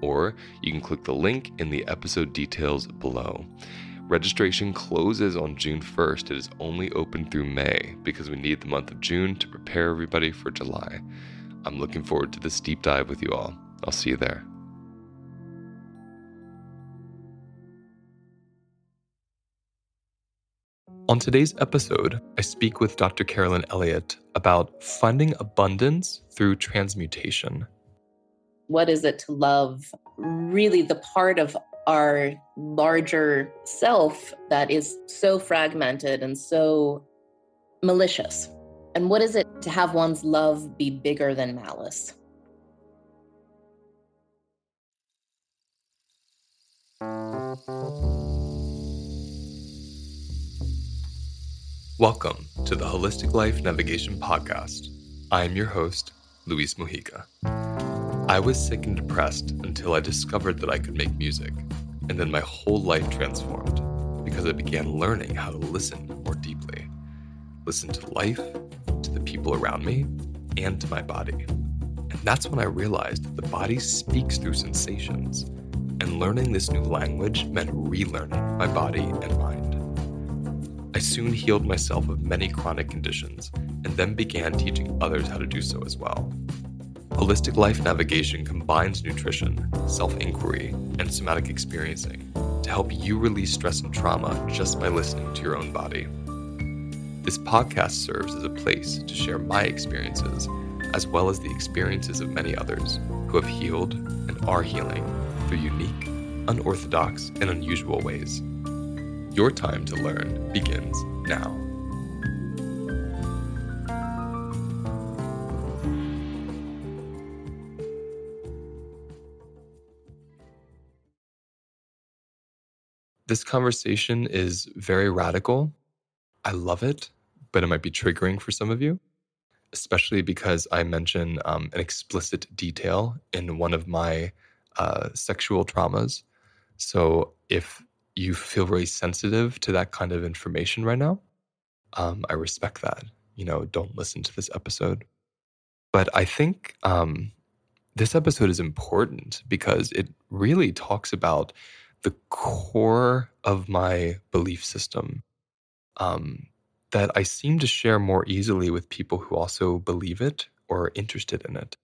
or you can click the link in the episode details below. Registration closes on June 1st. It is only open through May because we need the month of June to prepare everybody for July. I'm looking forward to this deep dive with you all. I'll see you there. On today's episode, I speak with Dr. Carolyn Elliott about finding abundance through transmutation what is it to love really the part of our larger self that is so fragmented and so malicious? And what is it to have one's love be bigger than malice? Welcome to the Holistic Life Navigation Podcast. I am your host, Luis Mujica. I was sick and depressed until I discovered that I could make music, and then my whole life transformed because I began learning how to listen more deeply. Listen to life, to the people around me, and to my body. And that's when I realized that the body speaks through sensations, and learning this new language meant relearning my body and mind. I soon healed myself of many chronic conditions and then began teaching others how to do so as well. Holistic Life Navigation combines nutrition, self inquiry, and somatic experiencing to help you release stress and trauma just by listening to your own body. This podcast serves as a place to share my experiences, as well as the experiences of many others who have healed and are healing through unique, unorthodox, and unusual ways. Your time to learn begins now. This conversation is very radical. I love it, but it might be triggering for some of you, especially because I mention um, an explicit detail in one of my uh, sexual traumas. So if you feel really sensitive to that kind of information right now, um, I respect that. You know, don't listen to this episode. But I think um, this episode is important because it really talks about the core of my belief system um, that I seem to share more easily with people who also believe it or are interested in it.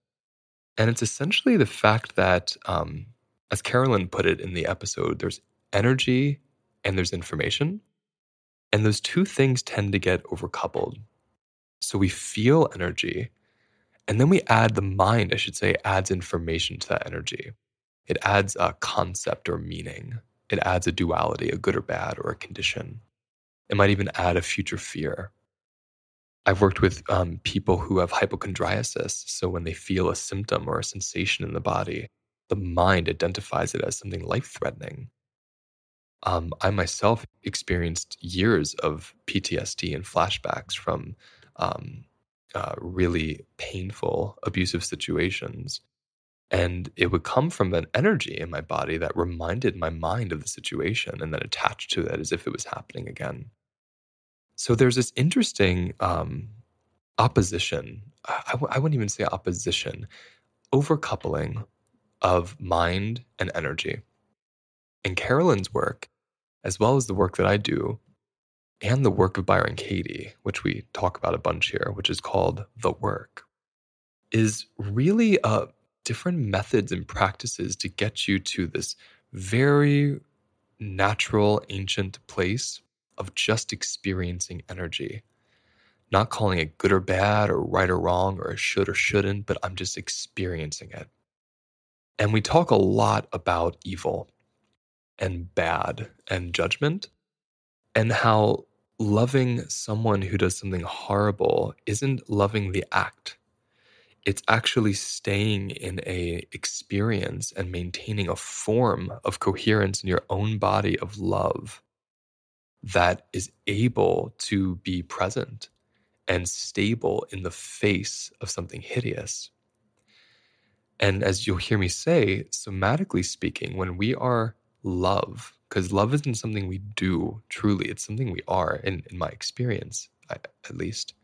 And it's essentially the fact that, um, as Carolyn put it in the episode, there's energy and there's information. And those two things tend to get overcoupled. So we feel energy, and then we add the mind, I should say, adds information to that energy it adds a concept or meaning. it adds a duality, a good or bad, or a condition. It might even add a future fear. I've worked with um, people who have hypochondriasis. So when they feel a symptom or a sensation in the body, the mind identifies it as something life threatening. Um, I myself experienced years of PTSD and flashbacks from um, uh, really painful abusive situations. And it would come from an energy in my body that reminded my mind of the situation and then attached to it as if it was happening again. So there's this interesting um, opposition. I w- I wouldn't even say opposition, overcoupling of mind and energy. And Carolyn's work, as well as the work that I do, and the work of Byron Katie, which we talk about a bunch here, which is called The Work, is really uh, different methods and practices to get you to this very natural, ancient place of just experiencing energy. Not calling it good or bad or right or wrong or should or shouldn't, but I'm just experiencing it. And we talk a lot about evil and bad and judgment and how loving someone who does something horrible isn't loving the act it's actually staying in a experience and maintaining a form of coherence in your own body of love that is able to be present and stable in the face of something hideous and as you'll hear me say, somatically speaking, when we are love, because love isn't something we do truly, it's something we are, in, in my experience, I, at least.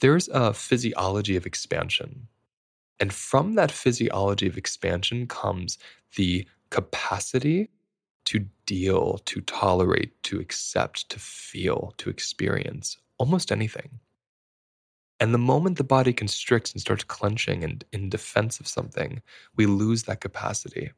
There's a physiology of expansion. And from that physiology of expansion comes the capacity to deal, to tolerate, to accept, to feel, to experience almost anything. And the moment the body constricts and starts clenching and in defense of something, we lose that capacity.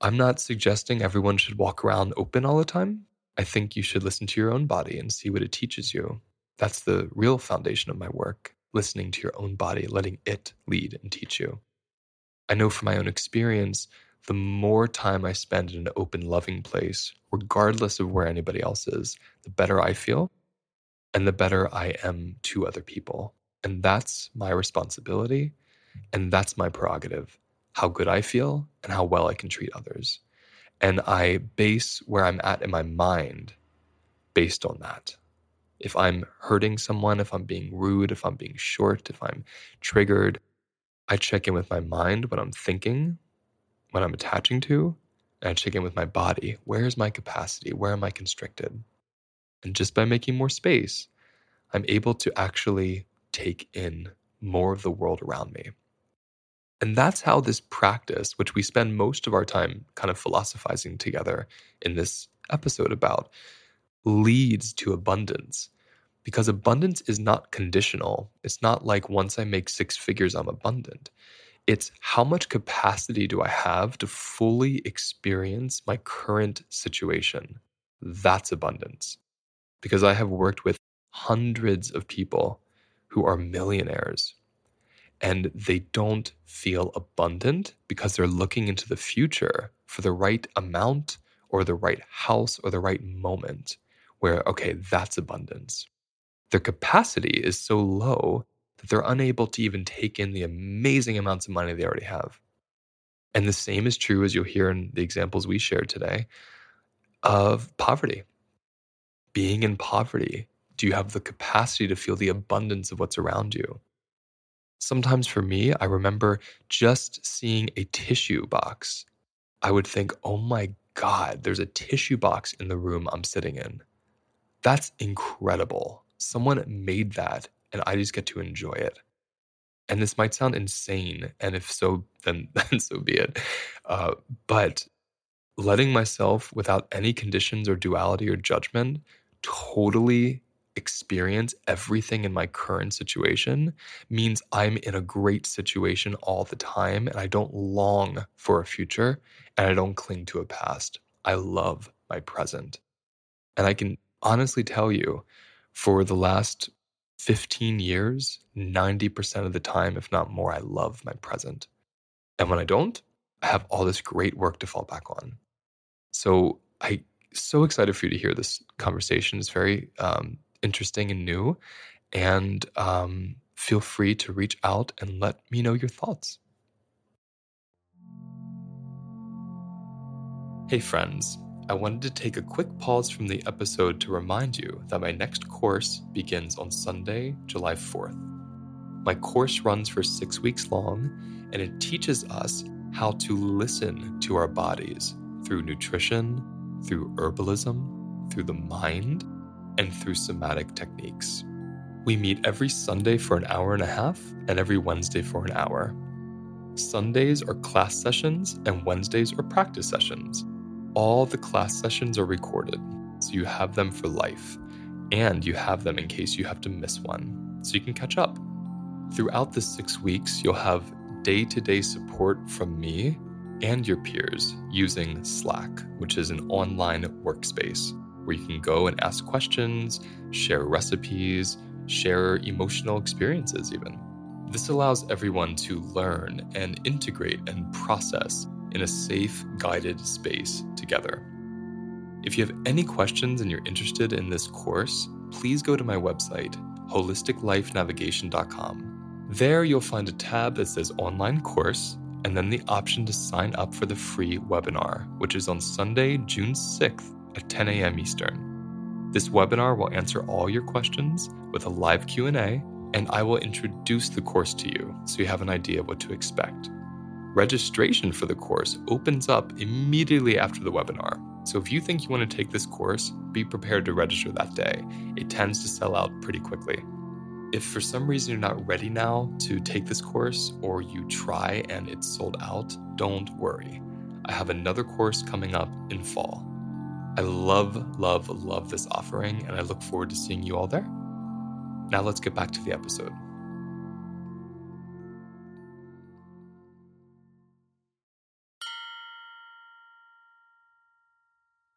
I'm not suggesting everyone should walk around open all the time. I think you should listen to your own body and see what it teaches you. That's the real foundation of my work listening to your own body, letting it lead and teach you. I know from my own experience, the more time I spend in an open, loving place, regardless of where anybody else is, the better I feel and the better I am to other people. And that's my responsibility. And that's my prerogative how good I feel and how well I can treat others. And I base where I'm at in my mind based on that. If I'm hurting someone, if I'm being rude, if I'm being short, if I'm triggered, I check in with my mind, what I'm thinking, what I'm attaching to, and I check in with my body. Where is my capacity? Where am I constricted? And just by making more space, I'm able to actually take in more of the world around me. And that's how this practice, which we spend most of our time kind of philosophizing together in this episode about, leads to abundance. Because abundance is not conditional. It's not like once I make six figures, I'm abundant. It's how much capacity do I have to fully experience my current situation? That's abundance because I have worked with hundreds of people who are millionaires and they don't feel abundant because they're looking into the future for the right amount or the right house or the right moment where, okay, that's abundance. Their capacity is so low that they're unable to even take in the amazing amounts of money they already have. And the same is true as you'll hear in the examples we shared today of poverty being in poverty? Do you have the capacity to feel the abundance of what's around you? Sometimes for me, I remember just seeing a tissue box. I would think, oh my God, there's a tissue box in the room I'm sitting in. That's incredible. Someone made that, and I just get to enjoy it. And this might sound insane, and if so, then, then so be it. Uh, but letting myself, without any conditions or duality or judgment, totally experience everything in my current situation means I'm in a great situation all the time and I don't long for a future and I don't cling to a past. I love my present. And I can honestly tell you for the last 15 years, 90% of the time, if not more, I love my present. And when I don't, I have all this great work to fall back on. So I so excited for you to hear this conversation. It's very um, interesting and new, and um, feel free to reach out and let me know your thoughts. Hey, friends. I wanted to take a quick pause from the episode to remind you that my next course begins on Sunday, July 4th. My course runs for six weeks long, and it teaches us how to listen to our bodies through nutrition, through herbalism, through the mind, and through somatic techniques. We meet every Sunday for an hour and a half and every Wednesday for an hour. Sundays are class sessions and Wednesdays are practice sessions. All the class sessions are recorded, so you have them for life, and you have them in case you have to miss one, so you can catch up. Throughout the six weeks, you'll have day to day support from me and your peers using Slack, which is an online workspace where you can go and ask questions, share recipes, share emotional experiences, even. This allows everyone to learn and integrate and process in a safe, guided space together. If you have any questions and you're interested in this course, please go to my website, holisticlifenavigation.com. There, you'll find a tab that says Online Course, and then the option to sign up for the free webinar, which is on Sunday, June 6th at 10 a.m. Eastern. This webinar will answer all your questions with a live Q&A, and I will introduce the course to you so you have an idea of what to expect. Registration for the course opens up immediately after the webinar. So if you think you want to take this course, be prepared to register that day. It tends to sell out pretty quickly. If for some reason you're not ready now to take this course or you try and it's sold out, don't worry. I have another course coming up in fall. I love, love, love this offering, and I look forward to seeing you all there. Now let's get back to the episode.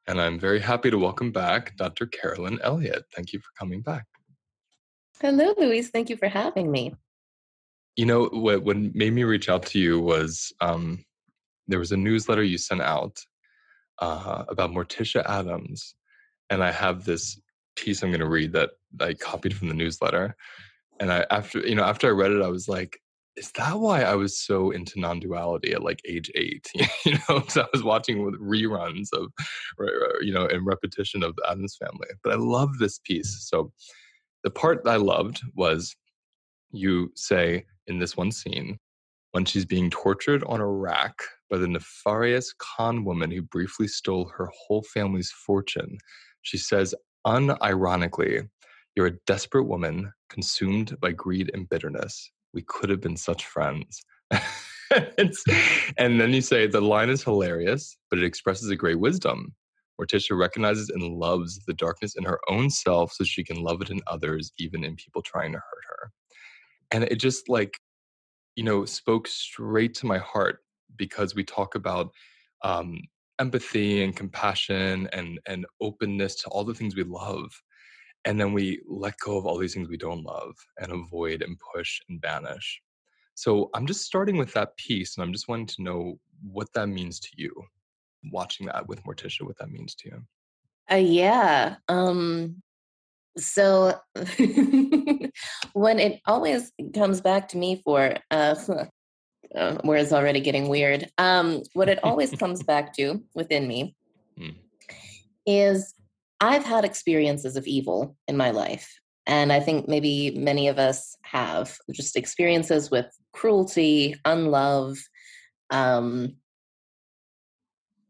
And I'm very happy to welcome back Dr. Carolyn Elliott. Thank you for coming back. Hello, Luis. Thank you for having me. You know, what, what made me reach out to you was um, there was a newsletter you sent out uh, about Morticia Addams. And I have this piece I'm going to read that I copied from the newsletter. And I, after, you know, after I read it, I was like, is that why I was so into non-duality at like age eight? you know, because I was watching with reruns of, you know, in repetition of the Addams Family. But I love this piece. So the part that I loved was you say in this one scene, when she's being tortured on a rack by the nefarious con woman who briefly stole her whole family's fortune, she says unironically, You're a desperate woman consumed by greed and bitterness. We could have been such friends. and then you say the line is hilarious, but it expresses a great wisdom. Morticia recognizes and loves the darkness in her own self so she can love it in others, even in people trying to hurt her. And it just like, you know, spoke straight to my heart because we talk about um, empathy and compassion and, and openness to all the things we love. And then we let go of all these things we don't love and avoid and push and banish. So I'm just starting with that piece and I'm just wanting to know what that means to you watching that with Morticia, what that means to you. Uh, yeah. Um, so when it always comes back to me for, uh, uh, where it's already getting weird, um, what it always comes back to within me mm. is I've had experiences of evil in my life. And I think maybe many of us have just experiences with cruelty, unlove, um,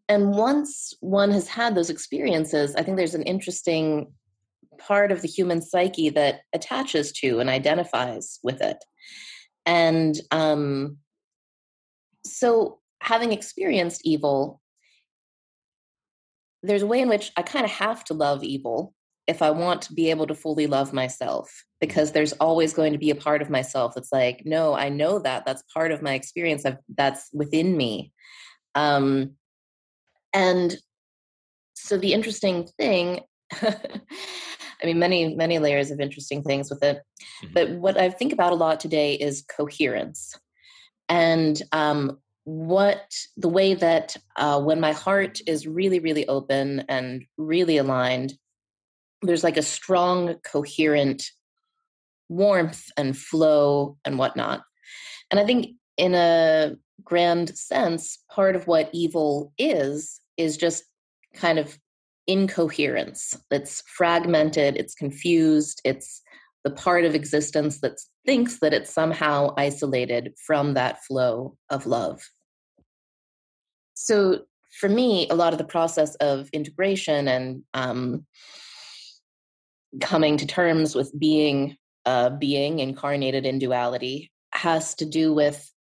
and once one has had those experiences, I think there's an interesting part of the human psyche that attaches to and identifies with it. And um, so, having experienced evil, there's a way in which I kind of have to love evil if I want to be able to fully love myself, because there's always going to be a part of myself that's like, no, I know that that's part of my experience. I've, that's within me. Um, and so the interesting thing, I mean, many, many layers of interesting things with it. Mm-hmm. But what I think about a lot today is coherence. And um, what the way that uh, when my heart is really, really open and really aligned, there's like a strong, coherent warmth and flow and whatnot. And I think, in a grand sense, part of what evil is, is just kind of incoherence. It's fragmented, it's confused, it's the part of existence that thinks that it's somehow isolated from that flow of love. So, for me, a lot of the process of integration and um, coming to terms with being a being incarnated in duality has to do with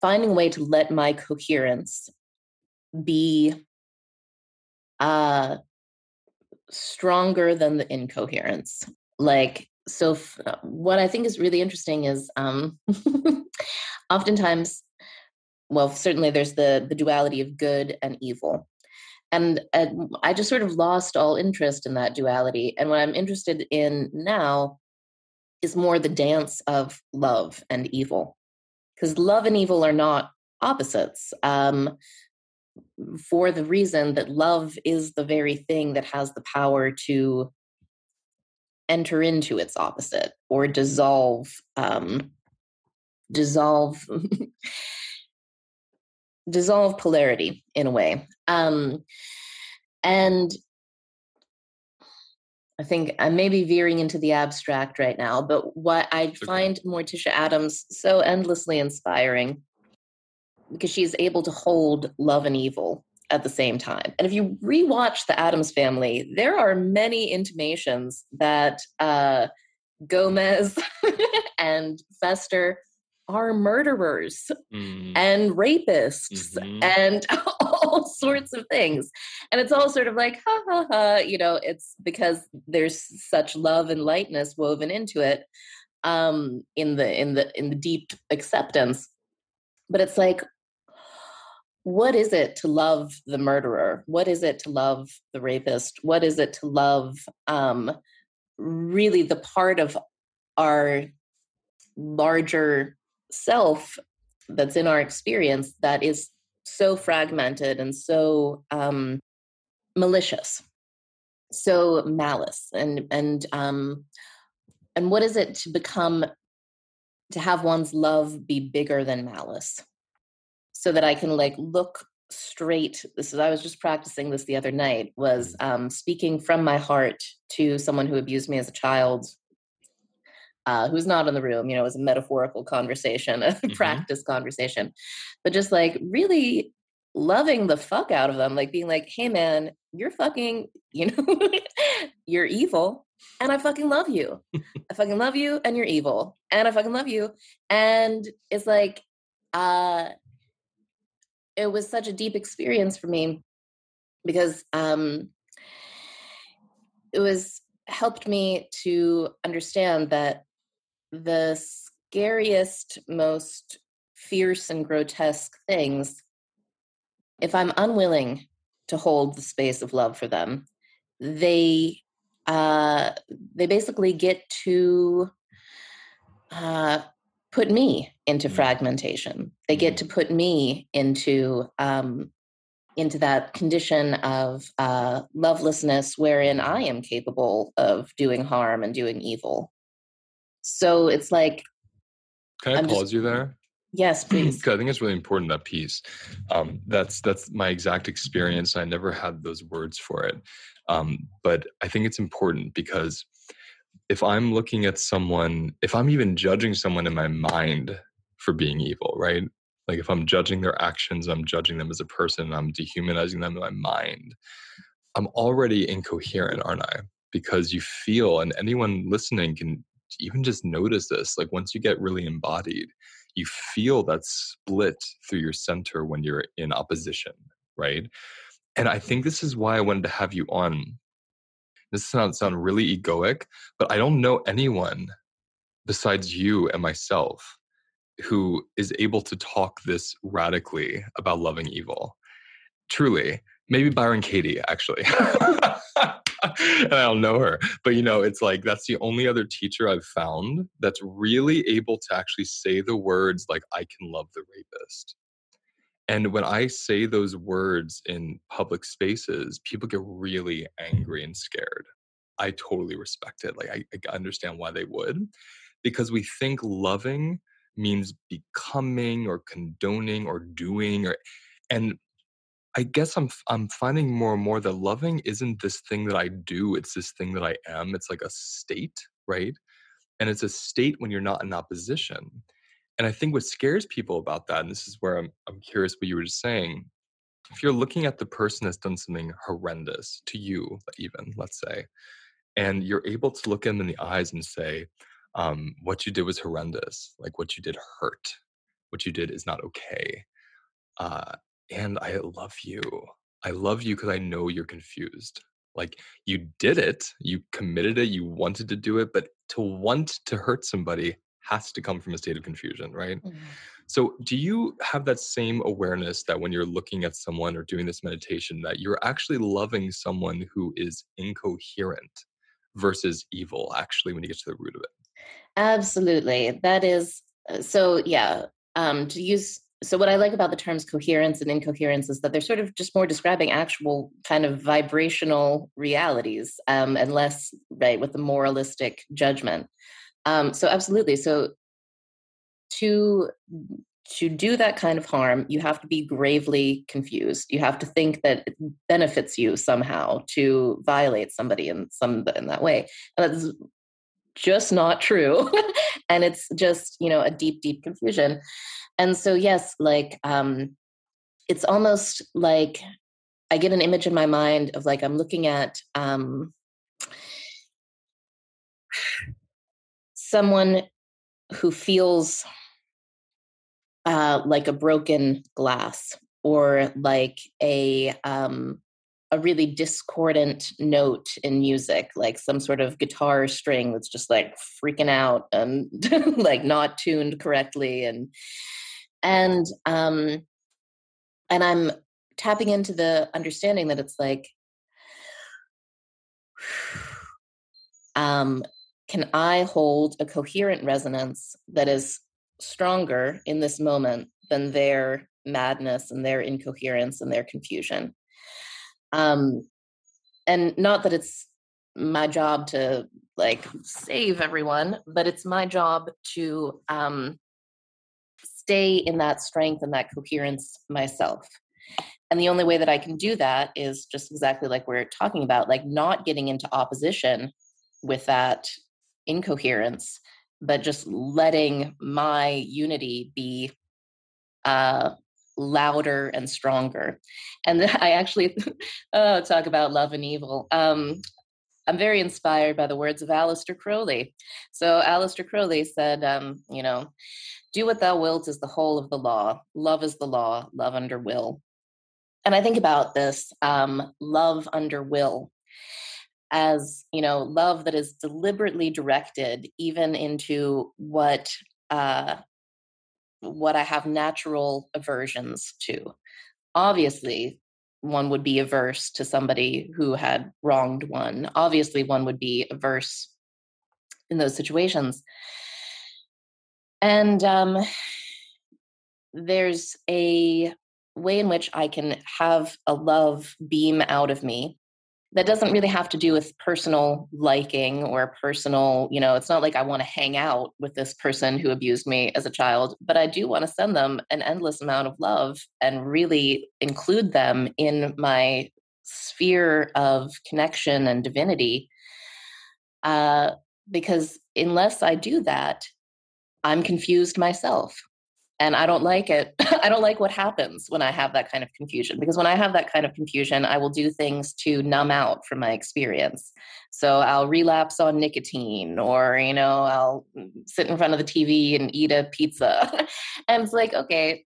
finding a way to let my coherence be uh, stronger than the incoherence. Like, so f- uh, what I think is really interesting is um, oftentimes, well, certainly there's the the duality of good and evil, and I just sort of lost all interest in that duality. And what I'm interested in now is more the dance of love and evil, because love and evil are not opposites. Um, for the reason that love is the very thing that has the power to enter into its opposite or dissolve um, dissolve dissolve polarity in a way um, and I think I may be veering into the abstract right now, but what I find Morticia Addams so endlessly inspiring because she's able to hold love and evil at the same time. And if you rewatch the Addams family, there are many intimations that uh, Gomez and Fester are murderers mm. and rapists mm-hmm. and all sorts of things. And it's all sort of like, ha ha ha, you know, it's because there's such love and lightness woven into it um in the in the in the deep acceptance but it's like what is it to love the murderer? What is it to love the rapist? What is it to love um, really the part of our larger self that's in our experience that is so fragmented and so um, malicious, so malice, and and um, and what is it to become to have one's love be bigger than malice? so that I can like look straight this is i was just practicing this the other night was mm. um, speaking from my heart to someone who abused me as a child uh, who's not in the room you know it was a metaphorical conversation a mm-hmm. practice conversation but just like really loving the fuck out of them like being like hey man you're fucking you know you're evil and i fucking love you i fucking love you and you're evil and i fucking love you and it's like uh it was such a deep experience for me because um, it was helped me to understand that the scariest, most fierce and grotesque things, if I'm unwilling to hold the space of love for them, they uh, they basically get to uh, put me into mm. fragmentation. They get mm. to put me into um, into that condition of uh, lovelessness wherein I am capable of doing harm and doing evil. So it's like. Can I I'm pause just, you there? Yes, please. Because I think it's really important that piece. Um, that's that's my exact experience. I never had those words for it, um, but I think it's important because if I'm looking at someone, if I'm even judging someone in my mind for being evil, right? Like if I'm judging their actions, I'm judging them as a person, I'm dehumanizing them in my mind. I'm already incoherent, aren't I? Because you feel, and anyone listening can even just notice this. Like once you get really embodied, you feel that split through your center when you're in opposition, right? And I think this is why I wanted to have you on this sounds sound really egoic, but I don't know anyone besides you and myself who is able to talk this radically about loving evil. Truly, maybe Byron Katie, actually. and I don't know her, but you know, it's like that's the only other teacher I've found that's really able to actually say the words like, I can love the rapist. And when I say those words in public spaces, people get really angry and scared. I totally respect it. Like, I, I understand why they would, because we think loving means becoming or condoning or doing or and I guess I'm I'm finding more and more that loving isn't this thing that I do, it's this thing that I am. It's like a state, right? And it's a state when you're not in opposition. And I think what scares people about that, and this is where I'm I'm curious what you were just saying, if you're looking at the person that's done something horrendous to you, even let's say, and you're able to look them in the eyes and say, um, "What you did was horrendous. Like what you did hurt. What you did is not okay." Uh, and I love you. I love you because I know you're confused. Like you did it, you committed it, you wanted to do it, but to want to hurt somebody has to come from a state of confusion, right? Mm-hmm. So, do you have that same awareness that when you're looking at someone or doing this meditation, that you're actually loving someone who is incoherent versus evil, actually, when you get to the root of it? Absolutely. That is uh, so, yeah. Um, to use so what i like about the terms coherence and incoherence is that they're sort of just more describing actual kind of vibrational realities um, and less right with the moralistic judgment. Um, so absolutely. So to to do that kind of harm you have to be gravely confused. You have to think that it benefits you somehow to violate somebody in some in that way. And that's just not true. And it's just you know a deep deep confusion and so yes like um it's almost like i get an image in my mind of like i'm looking at um someone who feels uh like a broken glass or like a um a really discordant note in music, like some sort of guitar string that's just like freaking out and like not tuned correctly, and and um, and I'm tapping into the understanding that it's like, um, can I hold a coherent resonance that is stronger in this moment than their madness and their incoherence and their confusion? Um, and not that it's my job to like save everyone, but it's my job to um, stay in that strength and that coherence myself. And the only way that I can do that is just exactly like we're talking about, like not getting into opposition with that incoherence, but just letting my unity be uh, louder and stronger. And I actually oh, talk about love and evil. Um, I'm very inspired by the words of Aleister Crowley. So Aleister Crowley said, um, you know, do what thou wilt is the whole of the law. Love is the law, love under will. And I think about this um, love under will as, you know, love that is deliberately directed even into what uh, what I have natural aversions to. Obviously, one would be averse to somebody who had wronged one. Obviously, one would be averse in those situations. And um, there's a way in which I can have a love beam out of me that doesn't really have to do with personal liking or personal, you know, it's not like I want to hang out with this person who abused me as a child, but I do want to send them an endless amount of love and really include them in my sphere of connection and divinity. Uh, because unless I do that, I'm confused myself and i don't like it. I don't like what happens when i have that kind of confusion because when i have that kind of confusion i will do things to numb out from my experience. So i'll relapse on nicotine or you know i'll sit in front of the tv and eat a pizza. And it's like okay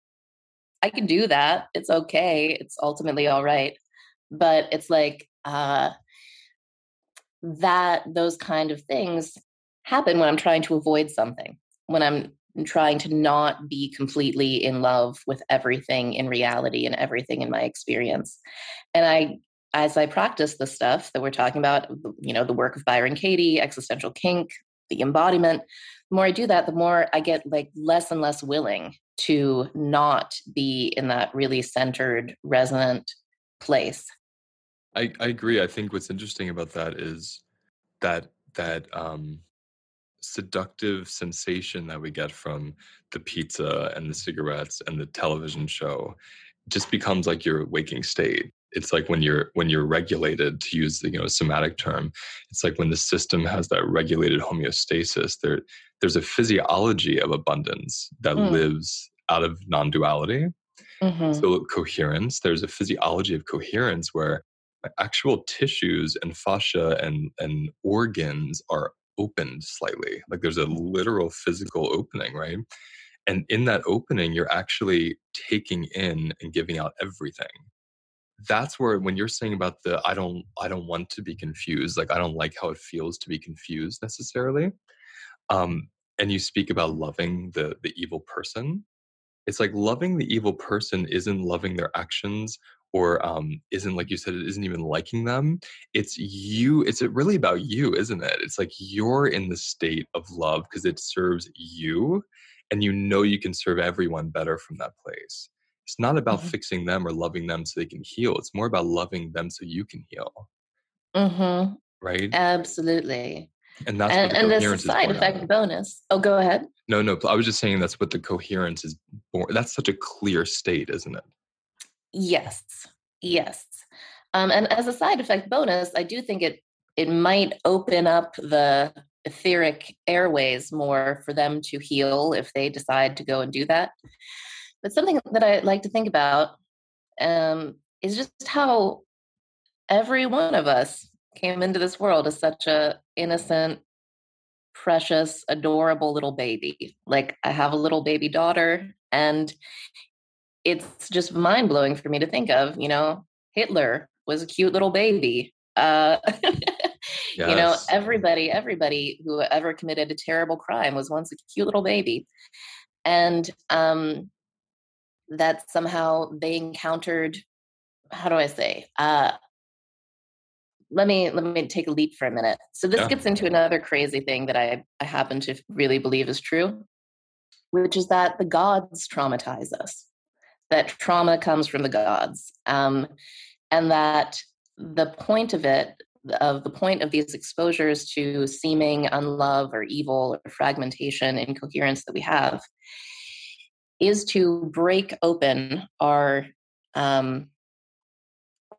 i can do that. It's okay. It's ultimately all right. But it's like uh that those kind of things happen when i'm trying to avoid something when i'm trying to not be completely in love with everything in reality and everything in my experience. And I as I practice the stuff that we're talking about, you know, the work of Byron Katie, existential kink, the embodiment, the more I do that, the more I get like less and less willing to not be in that really centered, resonant place. I, I agree. I think what's interesting about that is that that um, seductive sensation that we get from the pizza and the cigarettes and the television show just becomes like your waking state it's like when you're when you're regulated to use the you know somatic term it's like when the system has that regulated homeostasis there there's a physiology of abundance that mm. lives out of non-duality mm-hmm. so coherence there's a physiology of coherence where actual tissues and fascia and and organs are opened slightly. Like there's a literal physical opening, right? And in that opening, you're actually taking in and giving out everything. That's where when you're saying about the I don't I don't want to be confused, like I don't like how it feels to be confused necessarily. Um, and you speak about loving the the evil person. It's like loving the evil person isn't loving their actions or um, isn't like you said it isn't even liking them. It's you it's really about you isn't it? It's like you're in the state of love because it serves you and you know you can serve everyone better from that place. It's not about mm-hmm. fixing them or loving them so they can heal it's more about loving them so you can heal. Mm-hmm. right? Absolutely and that's and, and the side effect out. bonus oh go ahead no no i was just saying that's what the coherence is born that's such a clear state isn't it Yes, yes. Um, and as a side effect bonus, I do think it it might open up the etheric airways more for them to heal if they decide to go and do that. But something that I like to think about um, is just how every one of us came into this world as such a innocent, precious, adorable little baby. Like I have a little baby daughter, and it's just mind blowing for me to think of. You know, Hitler was a cute little baby. Uh, yes. You know, everybody, everybody who ever committed a terrible crime was once a cute little baby, and um, that somehow they encountered. How do I say? Uh, let me let me take a leap for a minute. So this yeah. gets into another crazy thing that I I happen to really believe is true, which is that the gods traumatize us that trauma comes from the gods um, and that the point of it of the point of these exposures to seeming unlove or evil or fragmentation incoherence that we have is to break open our um,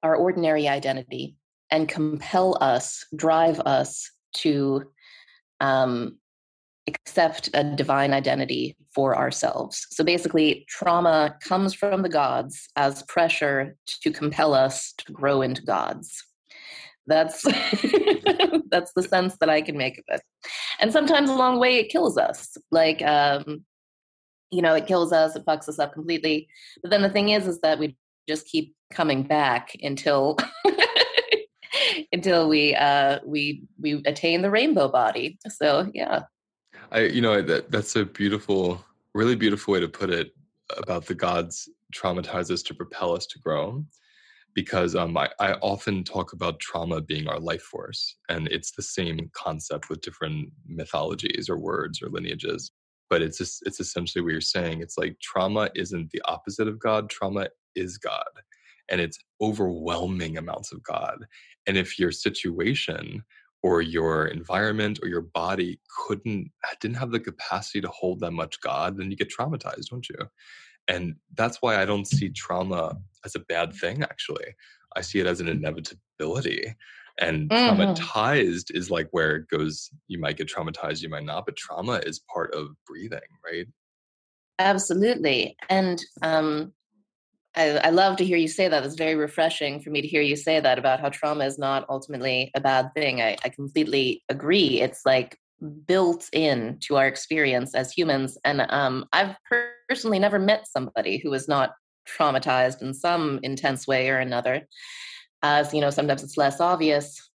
our ordinary identity and compel us drive us to um, accept a divine identity for ourselves. So basically, trauma comes from the gods as pressure to compel us to grow into gods. That's that's the sense that I can make of it. And sometimes along the way, it kills us. Like, um, you know, it kills us, it fucks us up completely. But then the thing is, is that we just keep coming back until until we uh we we attain the rainbow body so yeah I, you know, that that's a beautiful, really beautiful way to put it about the gods traumatize us to propel us to grow. Because um, I, I often talk about trauma being our life force, and it's the same concept with different mythologies or words or lineages. But it's just, it's essentially what you're saying. It's like trauma isn't the opposite of God. Trauma is God, and it's overwhelming amounts of God. And if your situation or your environment or your body couldn't didn't have the capacity to hold that much god then you get traumatized don't you and that's why i don't see trauma as a bad thing actually i see it as an inevitability and mm-hmm. traumatized is like where it goes you might get traumatized you might not but trauma is part of breathing right absolutely and um I, I, love to hear you say that. It's very refreshing for me to hear you say that about how trauma is not ultimately a bad thing. I, I completely agree. It's like built in to our experience as humans. And um, I've personally never met somebody who was not traumatized in some intense way or another. As you know, sometimes it's less obvious,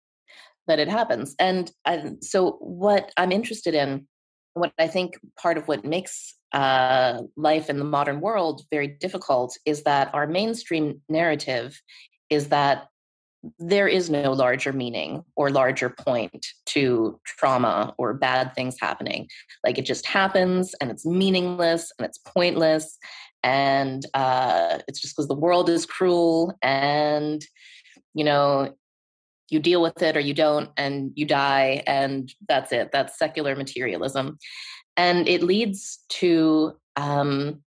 but it happens. And I, so, what I'm interested in, what I think part of what makes uh, life in the modern world very difficult is that our mainstream narrative is that there is no larger meaning or larger point to trauma or bad things happening. Like it just happens and it's meaningless and it's pointless. And uh, it's just because the world is cruel and, you know, you deal with it or you don't and you die and that's it. That's secular materialism. And it leads to, um,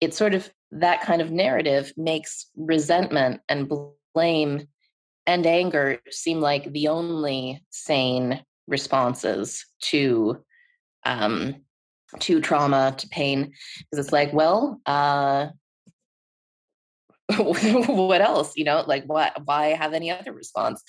it sort of, that kind of narrative makes resentment and blame and anger seem like the only sane responses to um, to trauma to pain because it's like well uh, what else you know like why why have any other response?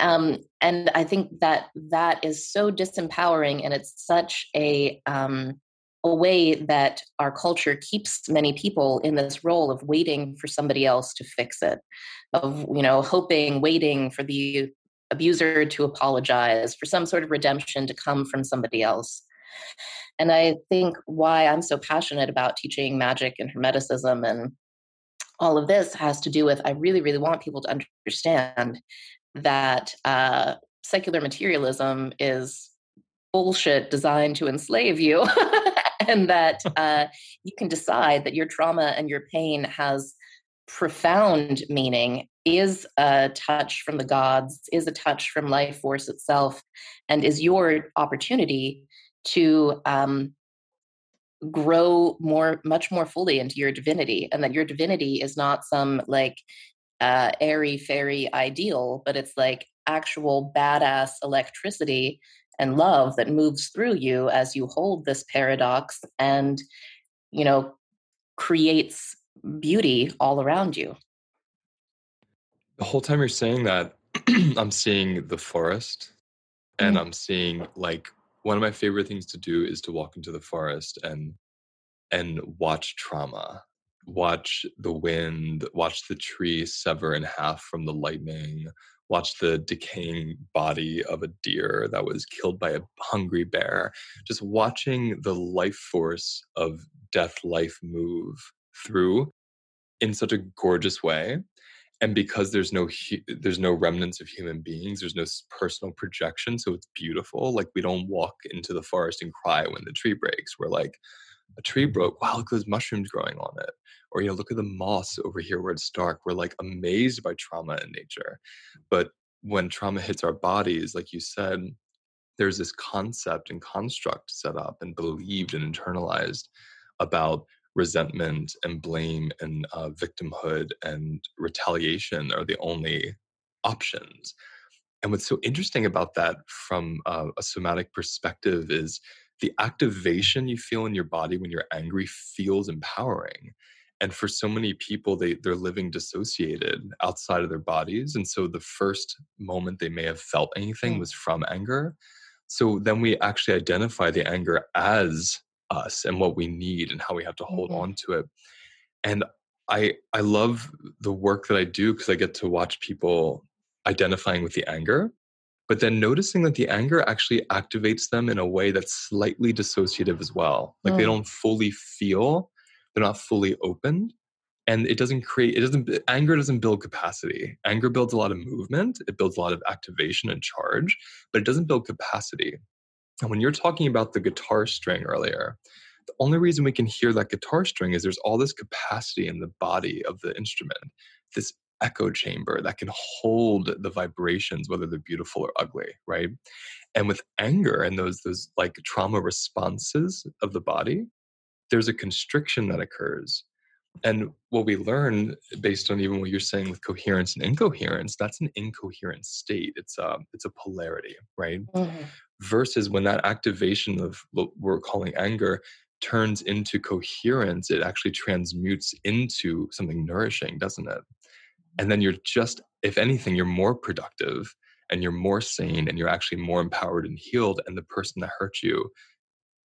Um, and i think that that is so disempowering and it's such a um, a way that our culture keeps many people in this role of waiting for somebody else to fix it of you know hoping waiting for the abuser to apologize for some sort of redemption to come from somebody else. And i think why i'm so passionate about teaching magic and hermeticism and all of this has to do with i really really want people to understand that uh, secular materialism is bullshit designed to enslave you and that uh, you can decide that your trauma and your pain has profound meaning is a touch from the gods is a touch from life force itself and is your opportunity to um, grow more much more fully into your divinity and that your divinity is not some like uh, airy fairy ideal but it's like actual badass electricity and love that moves through you as you hold this paradox and you know creates beauty all around you the whole time you're saying that i'm seeing the forest and mm-hmm. i'm seeing like one of my favorite things to do is to walk into the forest and and watch trauma watch the wind watch the tree sever in half from the lightning watch the decaying body of a deer that was killed by a hungry bear, just watching the life force of death life move through in such a gorgeous way and because there's no there's no remnants of human beings there's no personal projection so it's beautiful like we don't walk into the forest and cry when the tree breaks. We're like a tree broke. Wow look at those mushrooms growing on it. Or you know look at the moss over here where it's dark. We're like amazed by trauma in nature. But when trauma hits our bodies like you said there's this concept and construct set up and believed and internalized about resentment and blame and uh, victimhood and retaliation are the only options. And what's so interesting about that from uh, a somatic perspective is the activation you feel in your body when you're angry feels empowering. And for so many people they they're living dissociated outside of their bodies. And so the first moment they may have felt anything mm. was from anger. So then we actually identify the anger as us and what we need and how we have to hold mm-hmm. on to it and i i love the work that i do because i get to watch people identifying with the anger but then noticing that the anger actually activates them in a way that's slightly dissociative as well like mm. they don't fully feel they're not fully opened and it doesn't create it doesn't anger doesn't build capacity anger builds a lot of movement it builds a lot of activation and charge but it doesn't build capacity and when you're talking about the guitar string earlier the only reason we can hear that guitar string is there's all this capacity in the body of the instrument this echo chamber that can hold the vibrations whether they're beautiful or ugly right and with anger and those those like trauma responses of the body there's a constriction that occurs. And what we learn, based on even what you're saying with coherence and incoherence, that's an incoherent state. It's a it's a polarity, right? Mm-hmm. Versus when that activation of what we're calling anger turns into coherence, it actually transmutes into something nourishing, doesn't it? And then you're just, if anything, you're more productive and you're more sane and you're actually more empowered and healed. And the person that hurt you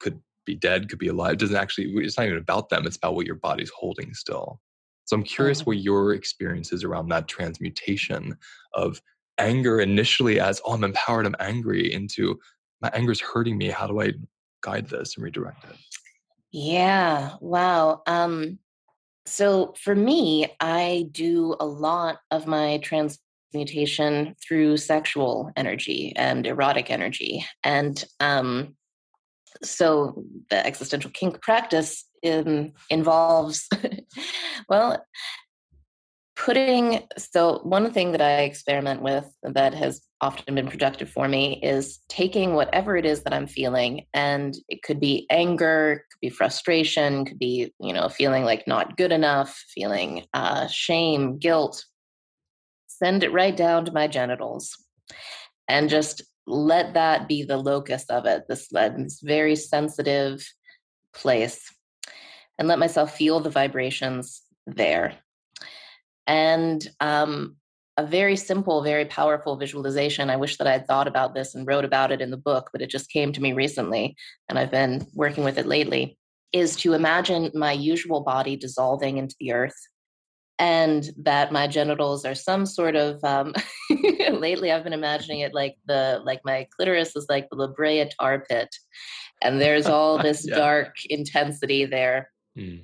could be dead, could be alive. It doesn't actually, it's not even about them. It's about what your body's holding still. So I'm curious oh. what your experience is around that transmutation of anger initially as, oh, I'm empowered, I'm angry, into my anger is hurting me. How do I guide this and redirect it? Yeah. Wow. Um, so for me, I do a lot of my transmutation through sexual energy and erotic energy. And um, so the existential kink practice in, involves, well, putting so one thing that i experiment with that has often been productive for me is taking whatever it is that i'm feeling and it could be anger could be frustration could be you know feeling like not good enough feeling uh, shame guilt. Send it right down to my genitals and just let that be the locus of it this, this very sensitive place and let myself feel the vibrations there and um, a very simple, very powerful visualization. I wish that I had thought about this and wrote about it in the book, but it just came to me recently, and I've been working with it lately. Is to imagine my usual body dissolving into the earth and that my genitals are some sort of um, lately i've been imagining it like the like my clitoris is like the la brea tar pit and there's all this yeah. dark intensity there mm.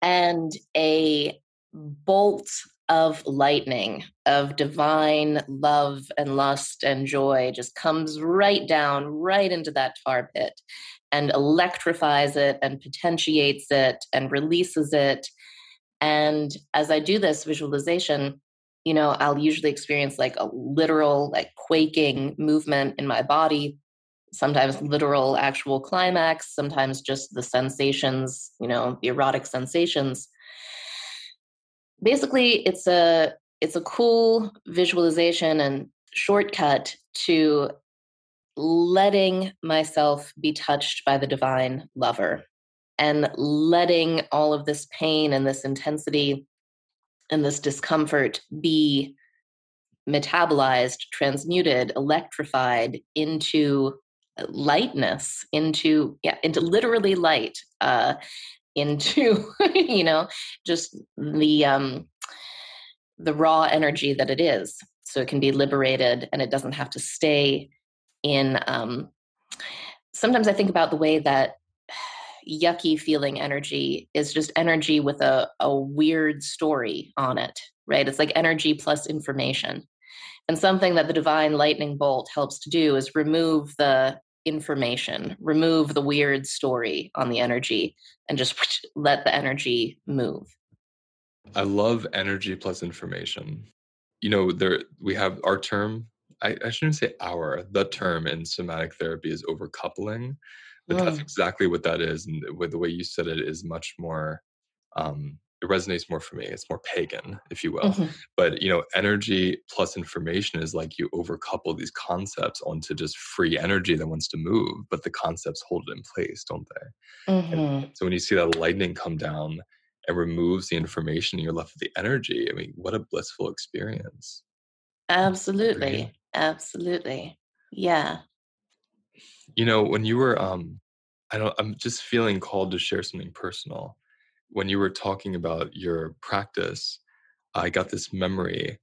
and a bolt of lightning, of divine love and lust and joy just comes right down, right into that tar pit and electrifies it and potentiates it and releases it. And as I do this visualization, you know, I'll usually experience like a literal, like quaking movement in my body, sometimes literal actual climax, sometimes just the sensations, you know, the erotic sensations basically it's a it's a cool visualization and shortcut to letting myself be touched by the divine lover and letting all of this pain and this intensity and this discomfort be metabolized, transmuted, electrified into lightness, into yeah, into literally light. Uh, into you know just the um the raw energy that it is. So it can be liberated and it doesn't have to stay in um sometimes i think about the way that yucky feeling energy is just energy with a, a weird story on it right? It's like energy plus information. And something that the divine lightning bolt helps to do is remove the information, remove the weird story on the energy, and just let the energy move. I love energy plus information. You know, there we have our term. I, I shouldn't say our. The term in somatic therapy is overcoupling, but mm. that's exactly what that is. And with the way you said it is much more um, it resonates more for me. It's more pagan, if you will. Mm-hmm. But you know, energy plus information is like you overcouple these concepts onto just free energy that wants to move, but the concepts hold it in place, don't they? Mm-hmm. So when you see that lightning come down and removes the information, you're left with the energy. I mean, what a blissful experience. Absolutely. Absolutely. Yeah. You know, when you were um I don't I'm just feeling called to share something personal when you were talking about your practice, I got this memory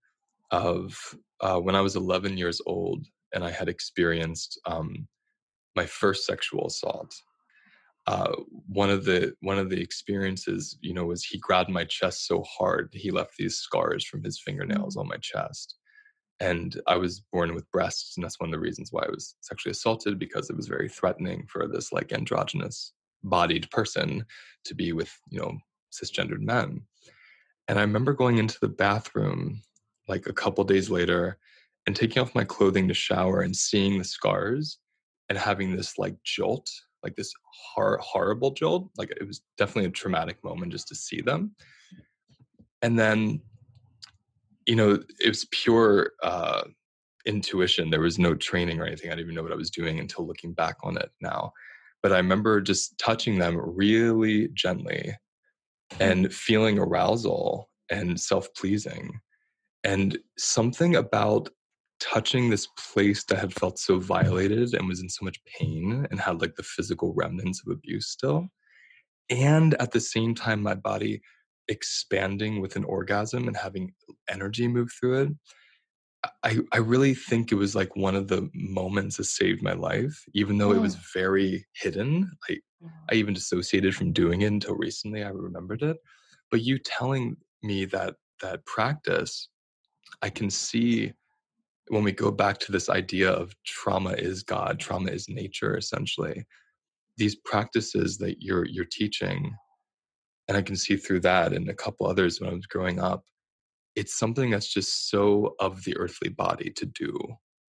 of uh, when I was 11 years old and I had experienced um, my first sexual assault. Uh, one of the one of the experiences, you know, was he grabbed my chest so hard he left these scars from his fingernails mm. on my chest. And I was born with breasts, and that's one of the reasons why I was sexually assaulted because it was very threatening for this like androgynous bodied person to be with you know cisgendered men. And i remember going into the bathroom like a couple days later and taking off my clothing to shower and seeing the scars and having this like jolt like this hor- horrible jolt. Like it was definitely a traumatic moment just to see them. And then you know it was pure uh intuition. There was no training or anything. I didn't even know what i was doing until looking back on it now but I remember just touching them really gently and feeling arousal and self pleasing. And something about touching this place that had felt so violated and was in so much pain and had like the physical remnants of abuse still. And at the same time, my body expanding with an orgasm and having energy move through it I, I really think it was like one of the moments that saved my life, even though mm. it was mm. very hidden. I, I even dissociated from doing it until recently. I remembered it. But you telling me that that practice I can see when we go back to this idea of trauma is God, trauma is nature, essentially, these practices that you're you're teaching, and I can see through that and a couple others when I was growing up, it's something that's just so of the earthly body to do.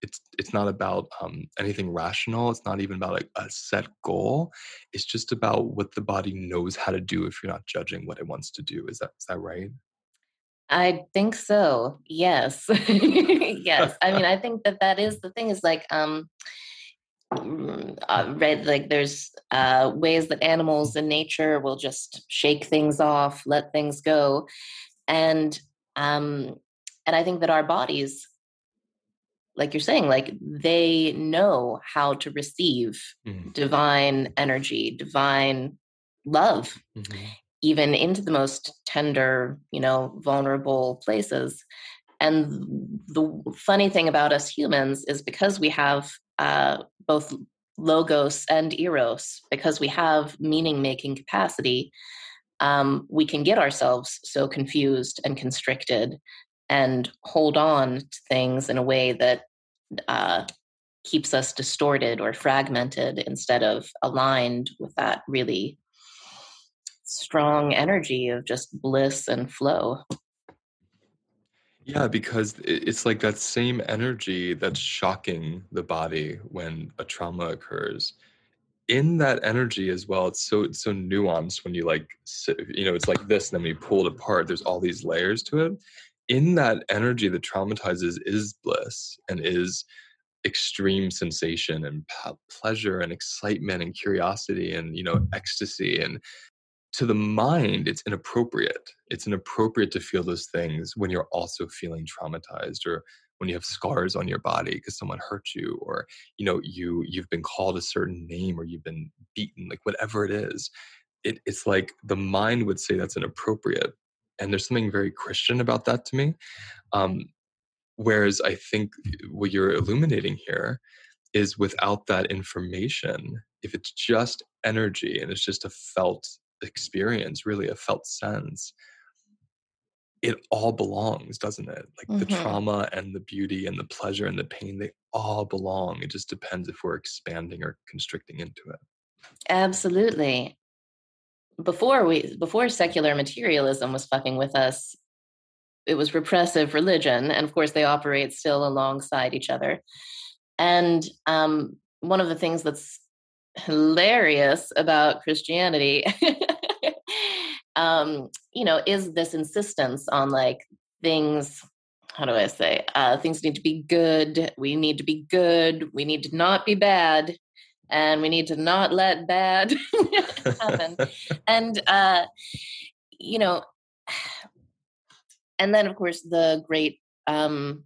It's it's not about um, anything rational. It's not even about a, a set goal. It's just about what the body knows how to do if you're not judging what it wants to do. Is that is that right? I think so. Yes. yes. I mean, I think that that is the thing is like, um, mm, uh, right, like there's uh, ways that animals in nature will just shake things off, let things go. And, um, and I think that our bodies, like you're saying, like they know how to receive mm-hmm. divine energy, divine love. Mm-hmm even into the most tender, you know, vulnerable places. And the funny thing about us humans is because we have uh, both logos and eros, because we have meaning making capacity, um, we can get ourselves so confused and constricted and hold on to things in a way that uh, keeps us distorted or fragmented instead of aligned with that really strong energy of just bliss and flow. Yeah, because it's like that same energy that's shocking the body when a trauma occurs. In that energy as well, it's so it's so nuanced when you like you know it's like this, and then when you pull it apart, there's all these layers to it. In that energy that traumatizes is bliss and is extreme sensation and pleasure and excitement and curiosity and you know ecstasy and to the mind it's inappropriate it's inappropriate to feel those things when you're also feeling traumatized or when you have scars on your body because someone hurt you or you know you you've been called a certain name or you've been beaten like whatever it is it, it's like the mind would say that's inappropriate and there's something very christian about that to me um, whereas i think what you're illuminating here is without that information if it's just energy and it's just a felt experience, really a felt sense, it all belongs, doesn't it? Like mm-hmm. the trauma and the beauty and the pleasure and the pain, they all belong. It just depends if we're expanding or constricting into it. Absolutely. Before we before secular materialism was fucking with us, it was repressive religion, and of course they operate still alongside each other. And um, one of the things that's hilarious about Christianity, um, you know, is this insistence on like things. How do I say? Uh, things need to be good. We need to be good. We need to not be bad, and we need to not let bad happen. and uh, you know, and then of course the great um,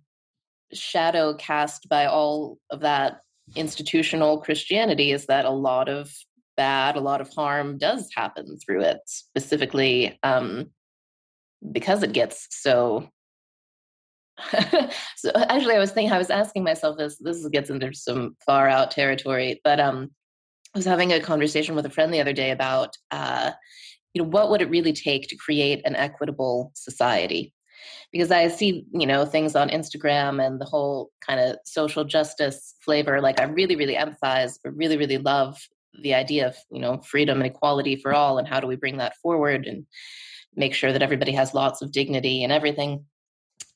shadow cast by all of that institutional Christianity is that a lot of bad, a lot of harm does happen through it, specifically um, because it gets so. so actually, I was thinking, I was asking myself this. This gets into some far out territory, but um, I was having a conversation with a friend the other day about, uh, you know, what would it really take to create an equitable society? because I see, you know, things on Instagram and the whole kind of social justice flavor. Like I really, really empathize, but really, really love the idea of, you know, freedom and equality for all and how do we bring that forward and make sure that everybody has lots of dignity and everything.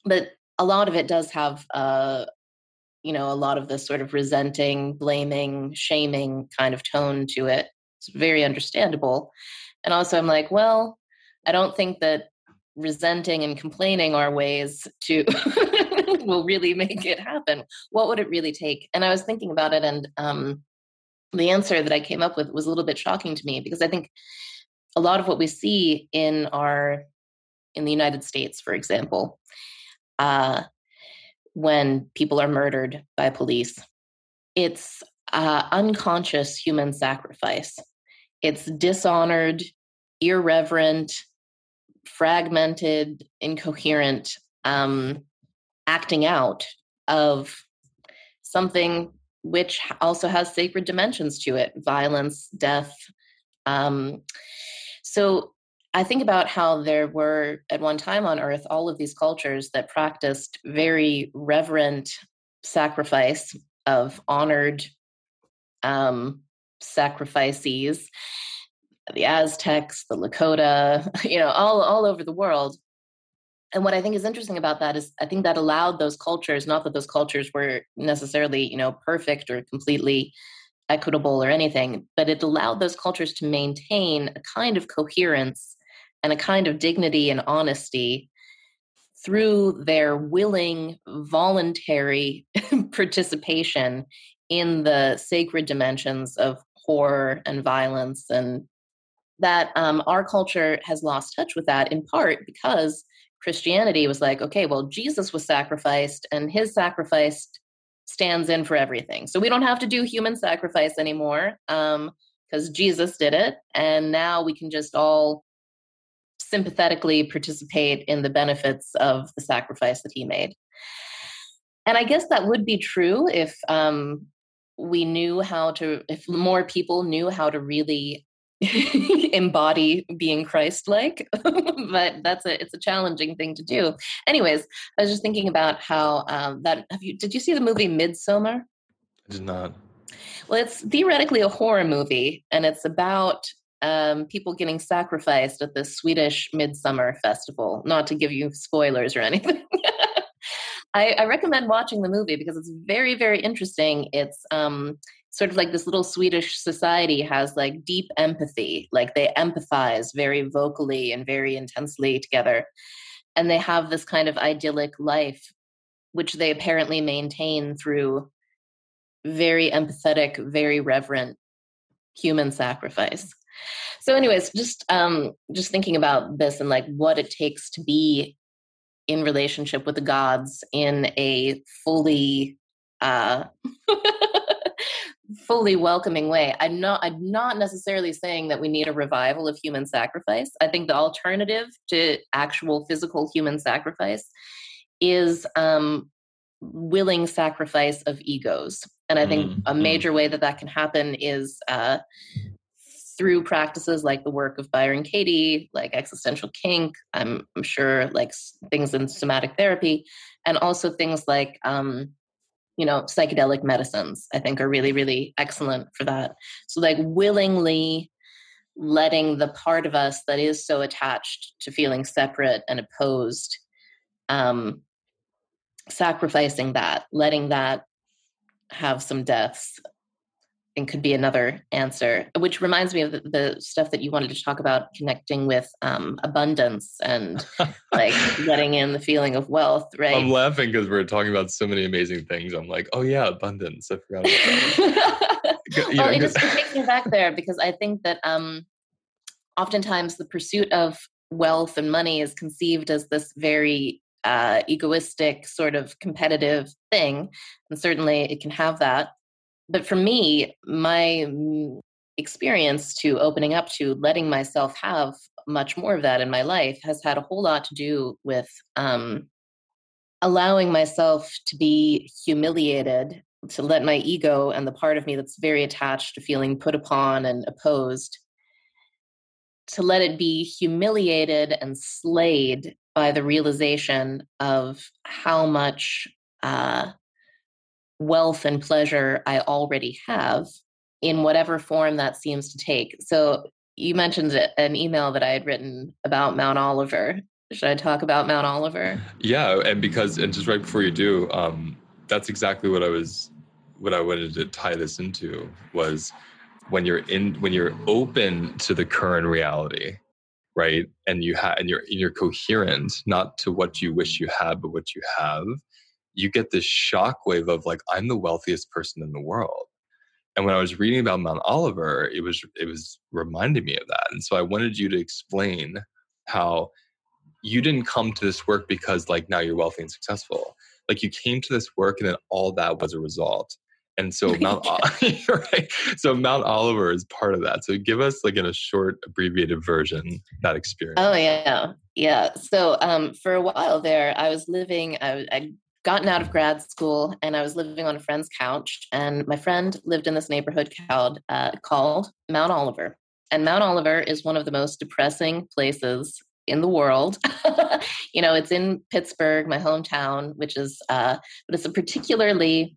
But a lot of it does have uh you know, a lot of this sort of resenting, blaming, shaming kind of tone to it. It's very understandable. And also I'm like, well, I don't think that resenting and complaining are ways to will really make it happen what would it really take and i was thinking about it and um, the answer that i came up with was a little bit shocking to me because i think a lot of what we see in our in the united states for example uh, when people are murdered by police it's uh, unconscious human sacrifice. It's dishonored irreverent fragmented, incoherent um, acting out of something which also has sacred dimensions to it violence, death. Um, so I think about how there were at one time on earth all of these cultures that practiced very reverent sacrifice of honored um, sacrifices the aztecs the lakota you know all all over the world and what i think is interesting about that is i think that allowed those cultures not that those cultures were necessarily you know perfect or completely equitable or anything but it allowed those cultures to maintain a kind of coherence and a kind of dignity and honesty through their willing voluntary participation in the sacred dimensions of horror and violence and that um, our culture has lost touch with that in part because christianity was like okay well jesus was sacrificed and his sacrifice stands in for everything. So we don't have to do human sacrifice anymore because um, jesus did it. And now we can just all sympathetically participate in the benefits of the sacrifice that he made. And i guess that would be true if um, we knew how to if more people knew how to really embody being christ-like but that's a it's a challenging thing to do anyways i was just thinking about how um, that have you did you see the movie Midsommar? i did not well it's theoretically a horror movie and it's about um, people getting sacrificed at the swedish midsummer festival not to give you spoilers or anything I, I, recommend watching the movie because it's very, very interesting. It's um, sort of like this little Swedish society has like deep empathy, like they empathize very vocally and very intensely together. And they have this kind of idyllic life, which they apparently maintain through very empathetic, very reverent human sacrifice. So, anyways, just um, just thinking about this and like what it takes to be in relationship with the gods in a fully uh fully welcoming way. I'm not I'm not necessarily saying that we need a revival of human sacrifice. I think the alternative to actual physical human sacrifice is um willing sacrifice of egos. And I think mm, a mm. major way that that can happen is uh through practices like the work of Byron Katie, like existential kink, I'm, I'm sure like things in somatic therapy, and also things like, um, you know, psychedelic medicines, I think are really, really excellent for that. So, like, willingly letting the part of us that is so attached to feeling separate and opposed, um, sacrificing that, letting that have some deaths think could be another answer, which reminds me of the, the stuff that you wanted to talk about connecting with um, abundance and like letting in the feeling of wealth, right? I'm laughing because we're talking about so many amazing things. I'm like, oh yeah, abundance. I forgot about that. you know, well, it just it takes me back there because I think that um, oftentimes the pursuit of wealth and money is conceived as this very uh, egoistic sort of competitive thing and certainly it can have that but for me, my mm, experience to opening up to letting myself have much more of that in my life has had a whole lot to do with um, allowing myself to be humiliated, to let my ego and the part of me that's very attached to feeling put upon and opposed, to let it be humiliated and slayed by the realization of how much uh, wealth and pleasure I already have in whatever form that seems to take. So you mentioned an email that I had written about Mount Oliver. Should I talk about Mount Oliver? Yeah, and because and just right before you do, um, that's exactly what I was what I wanted to tie this into was when you're in when you're open to the current reality, right? And you have and you're you're coherent, not to what you wish you had, but what you have you get this shockwave of like i'm the wealthiest person in the world. And when i was reading about mount oliver it was it was reminding me of that. And so i wanted you to explain how you didn't come to this work because like now you're wealthy and successful. Like you came to this work and then all that was a result. And so mount right. So mount oliver is part of that. So give us like in a short abbreviated version that experience. oh yeah. Yeah. So um, for a while there i was living I, I gotten out of grad school and I was living on a friend's couch. And my friend lived in this neighborhood called, uh, called Mount Oliver. and Mount Oliver is one of the most depressing places in the world. you know, it's in Pittsburgh, my hometown, which is, uh, but it's a particularly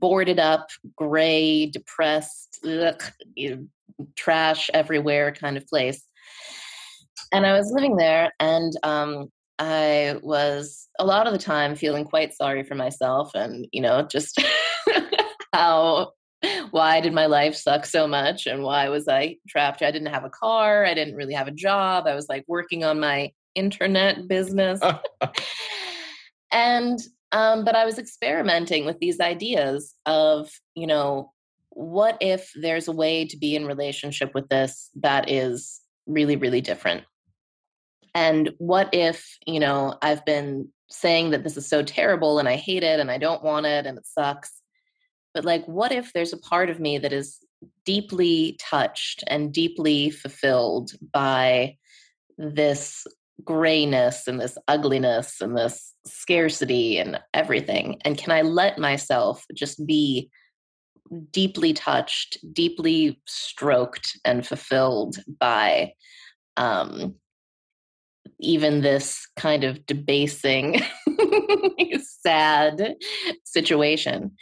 boarded up, gray, depressed, ugh, trash everywhere kind of place. And I was living there, and um, I was a lot of the time feeling quite sorry for myself, and you know, just how why did my life suck so much and why was I trapped? I didn't have a car. I didn't really have a job. I was like working on my internet business. and, um, but I was experimenting with these ideas of, you know, what if there's a way to be in relationship with this that is really, really different? And what if, you know, I've been saying that this is so terrible and I hate it and I don't want it and it sucks. But like what if there's a part of me that is deeply touched and deeply fulfilled by this grayness and this ugliness and this scarcity and everything? And can i let myself just be deeply touched deeply stroked and fulfilled by um even this kind of debasing sad situation.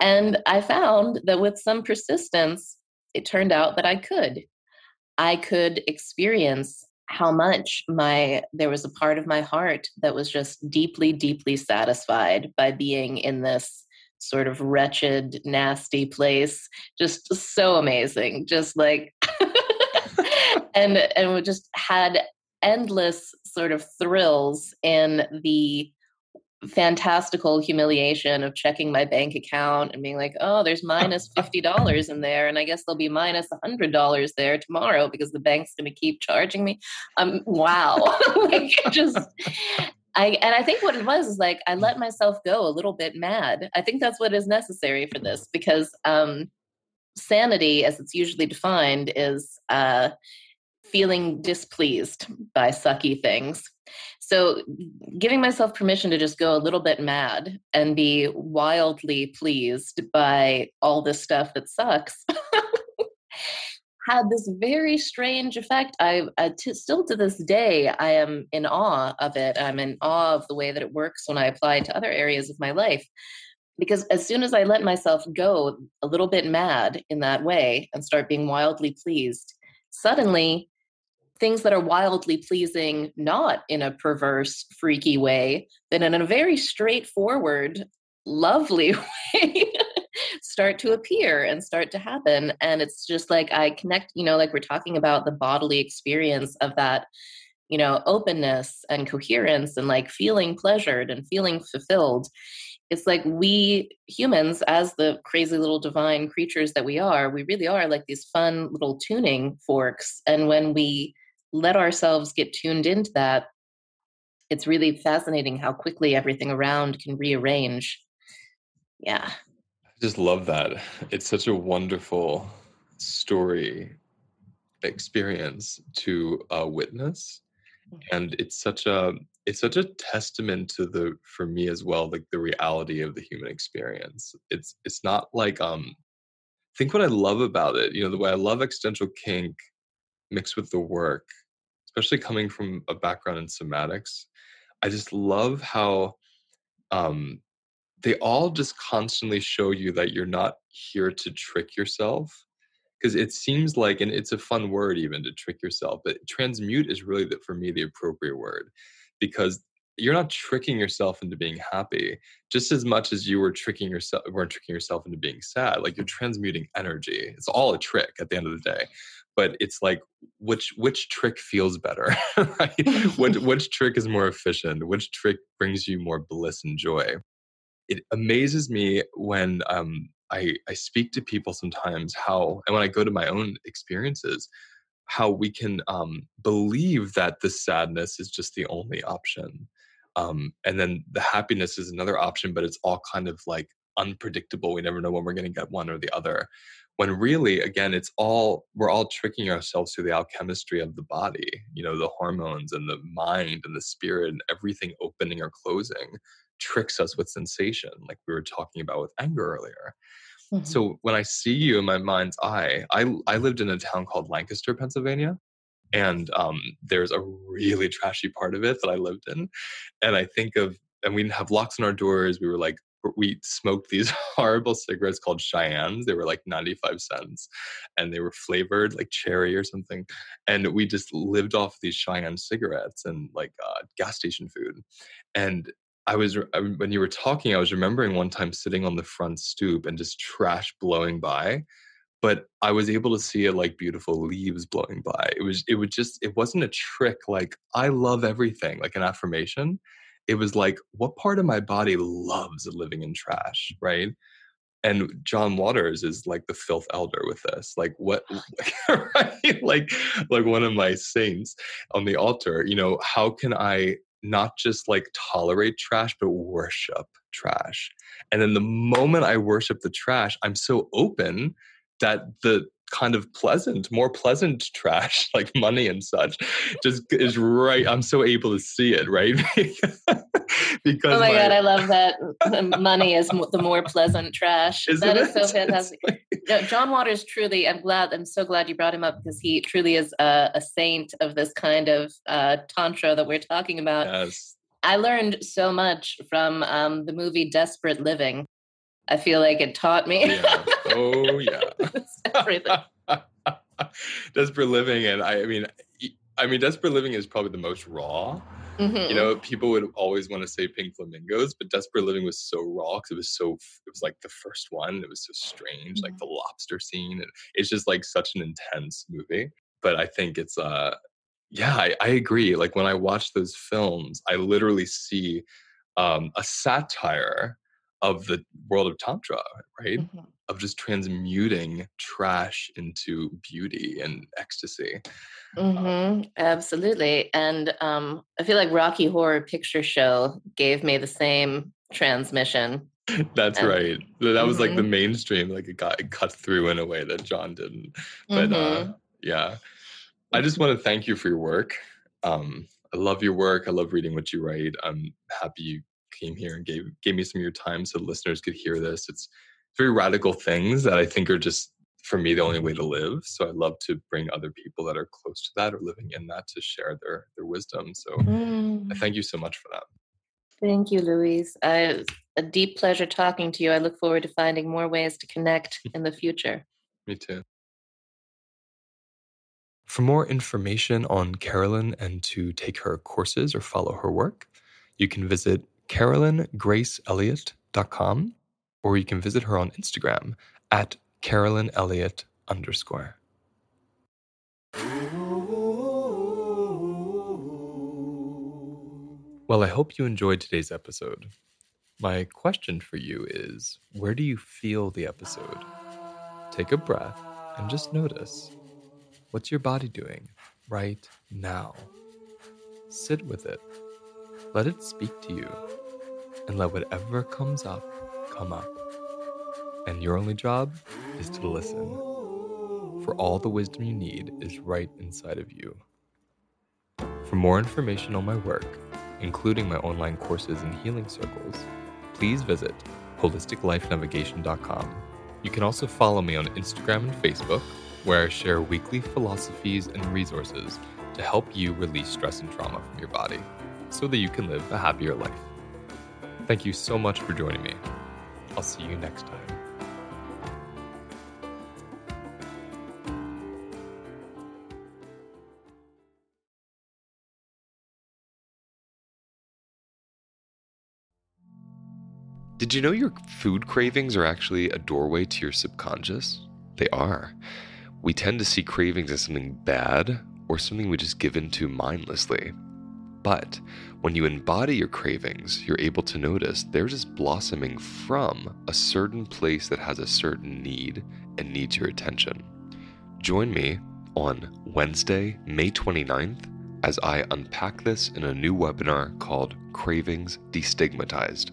And I found that with some persistence, it turned out that I could. I could experience how much my there was a part of my heart that was just deeply deeply satisfied by being in this sort of wretched nasty place. Just so amazing. Just like and and just had endless sort of thrills in the fantastical humiliation of checking my bank account and being like, oh, there's minus $50 in there. And I guess there'll be minus $100 there tomorrow because the bank's going to keep charging me. Um, wow. like just, I, and I think what it was is like, I let myself go a little bit mad. I think that's what is necessary for this because, um, sanity as it's usually defined is, uh, feeling displeased by sucky things so, giving myself permission to just go a little bit mad and be wildly pleased by all this stuff that sucks had this very strange effect. I, I t- still to this day, I am in awe of it. I'm in awe of the way that it works when I apply it to other areas of my life. Because as soon as I let myself go a little bit mad in that way and start being wildly pleased, suddenly things that are wildly pleasing, not in a perverse, freaky way, but in a very straightforward, lovely way, start to appear and start to happen. And it's just like I connect, you know, like we're talking about the bodily experience of that, you know, openness and coherence and like feeling pleasured and feeling fulfilled. It's like we humans, as the crazy little divine creatures that we are, we really are like these fun little tuning forks. And when we let ourselves get tuned into that, it's really fascinating how quickly everything around can rearrange. Yeah. I just love that. It's such a wonderful story experience to uh, witness mm-hmm. and it's such a it's such a testament to the for me as well like the reality of the human experience it's it's not like um think what i love about it you know the way i love existential kink mixed with the work, especially coming from a background in somatics, I just love how um, they all just constantly show you that you're not here to trick yourself. Because it seems like, and it's a fun word even to trick yourself, but transmute is really, the, for me, the appropriate word. Because you're not tricking yourself into being happy just as much as you were tricking yourself weren't tricking yourself into being sad like you're transmuting energy. It's all a trick at the end of the day but it's like which which trick feels better right? Which, which trick is more efficient? Which trick brings you more bliss and joy? It amazes me when um, I, I speak to people sometimes how and when i go to my own experiences how we can um, believe that the sadness is just the only option um, and then the happiness is another option but it's all kind of like unpredictable. We never know when we're going to get one or the other. When really again it's all we're all tricking ourselves through the alchemistry of the body you know the hormones and the mind and the spirit and everything opening or closing tricks us with sensation like we were talking about with anger earlier. Mm-hmm. So when I see you in my mind's eye, I I lived in a town called Lancaster, Pennsylvania, and um, there's a really trashy part of it that I lived in, and I think of and we didn't have locks on our doors. We were like we smoked these horrible cigarettes called Cheyennes. They were like 95 cents and they were flavored like cherry or something. And we just lived off these Cheyenne cigarettes and like uh, gas station food. And I was, when you were talking, I was remembering one time sitting on the front stoop and just trash blowing by. But I was able to see it like beautiful leaves blowing by. It was, it was just, it wasn't a trick like, I love everything, like an affirmation it was like, what part of my body loves living in trash, right? And John Waters is like the filth elder with this. Like what oh, right? Like like one of my saints on the altar, you know, how can I not just like tolerate trash, but worship trash? And then the moment I worship the trash, I'm so open that the kind of pleasant, more pleasant trash like money and such just is right. I'm so able to see it, right? because oh my, my, god, I love that. money is the more pleasant trash. Isn't that is so fantastic. John Waters truly. I'm glad. I'm so glad you brought him up because he truly is a, a saint of this kind of uh, tantra that we're talking about. Yes. I learned so much from um, the movie Desperate Living. I feel like it taught me. Yeah. Oh yeah. everything. Desperate Living, and I, I mean, I mean, Desperate Living is probably the most raw. Mm-hmm. You know, people would always want to say Pink Flamingos, but Desperate Living was so raw because it was so. It was like the first one. It was so strange, mm-hmm. like the lobster scene, and it's just like such an intense movie. But I think it's uh, yeah, I, I agree. Like when I watch those films, I literally see um, a satire of the world of tantra right mm-hmm. of just transmuting trash into beauty and ecstasy um mm-hmm. absolutely and um, i feel like rocky horror picture show gave me the same transmission that's and, right that was mm-hmm. like the mm-hmm. mainstream like it got it cut through in a way that john didn't but uh mm-hmm. yeah i just want to thank you for your work um, I love your work. I love reading what you write. I'm happy you came here and gave gave me some of your time so listeners could hear this. It's very radical things that I think are just for me the only way to live. So I love to bring other people that are close to that or living in that to share their their wisdom. So mm. I thank you so much for that. Thank you, Luis. I, a deep pleasure talking to you. I look forward to finding more ways to connect in the future. me too. For more information on Carolyn and to take her courses or follow her work, you can visit carolyngraceelliott.com, or you can visit her on Instagram at carolynelliott underscore. Well, I hope you enjoyed today's episode. My question for you is where do you feel the episode? Take a breath and just notice. What's your body doing right now? Sit with it. Let it speak to you and let whatever comes up come up. And your only job is to listen. For all the wisdom you need is right inside of you. For more information on my work, including my online courses and healing circles, please visit holisticlifenavigation.com. You can also follow me on Instagram and Facebook, where I share weekly philosophies and resources to help you release stress and trauma from your body so that you can live a happier life. Thank you so much for joining me. I'll see you next time. Did you know your food cravings are actually a doorway to your subconscious? They are. We tend to see cravings as something bad or something we just give into mindlessly. But when you embody your cravings, you're able to notice they're just blossoming from a certain place that has a certain need and needs your attention. Join me on Wednesday, May 29th, as I unpack this in a new webinar called Cravings Destigmatized.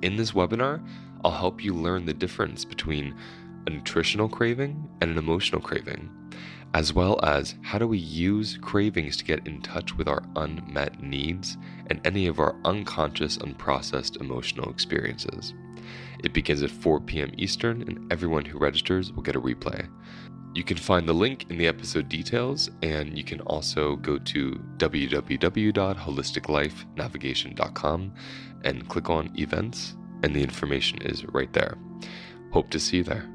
In this webinar, I'll help you learn the difference between a nutritional craving and an emotional craving as well as how do we use cravings to get in touch with our unmet needs and any of our unconscious, unprocessed emotional experiences. It begins at 4 p.m. Eastern, and everyone who registers will get a replay. You can find the link in the episode details, and you can also go to www.holisticlifenavigation.com and click on events, and the information is right there. Hope to see you there.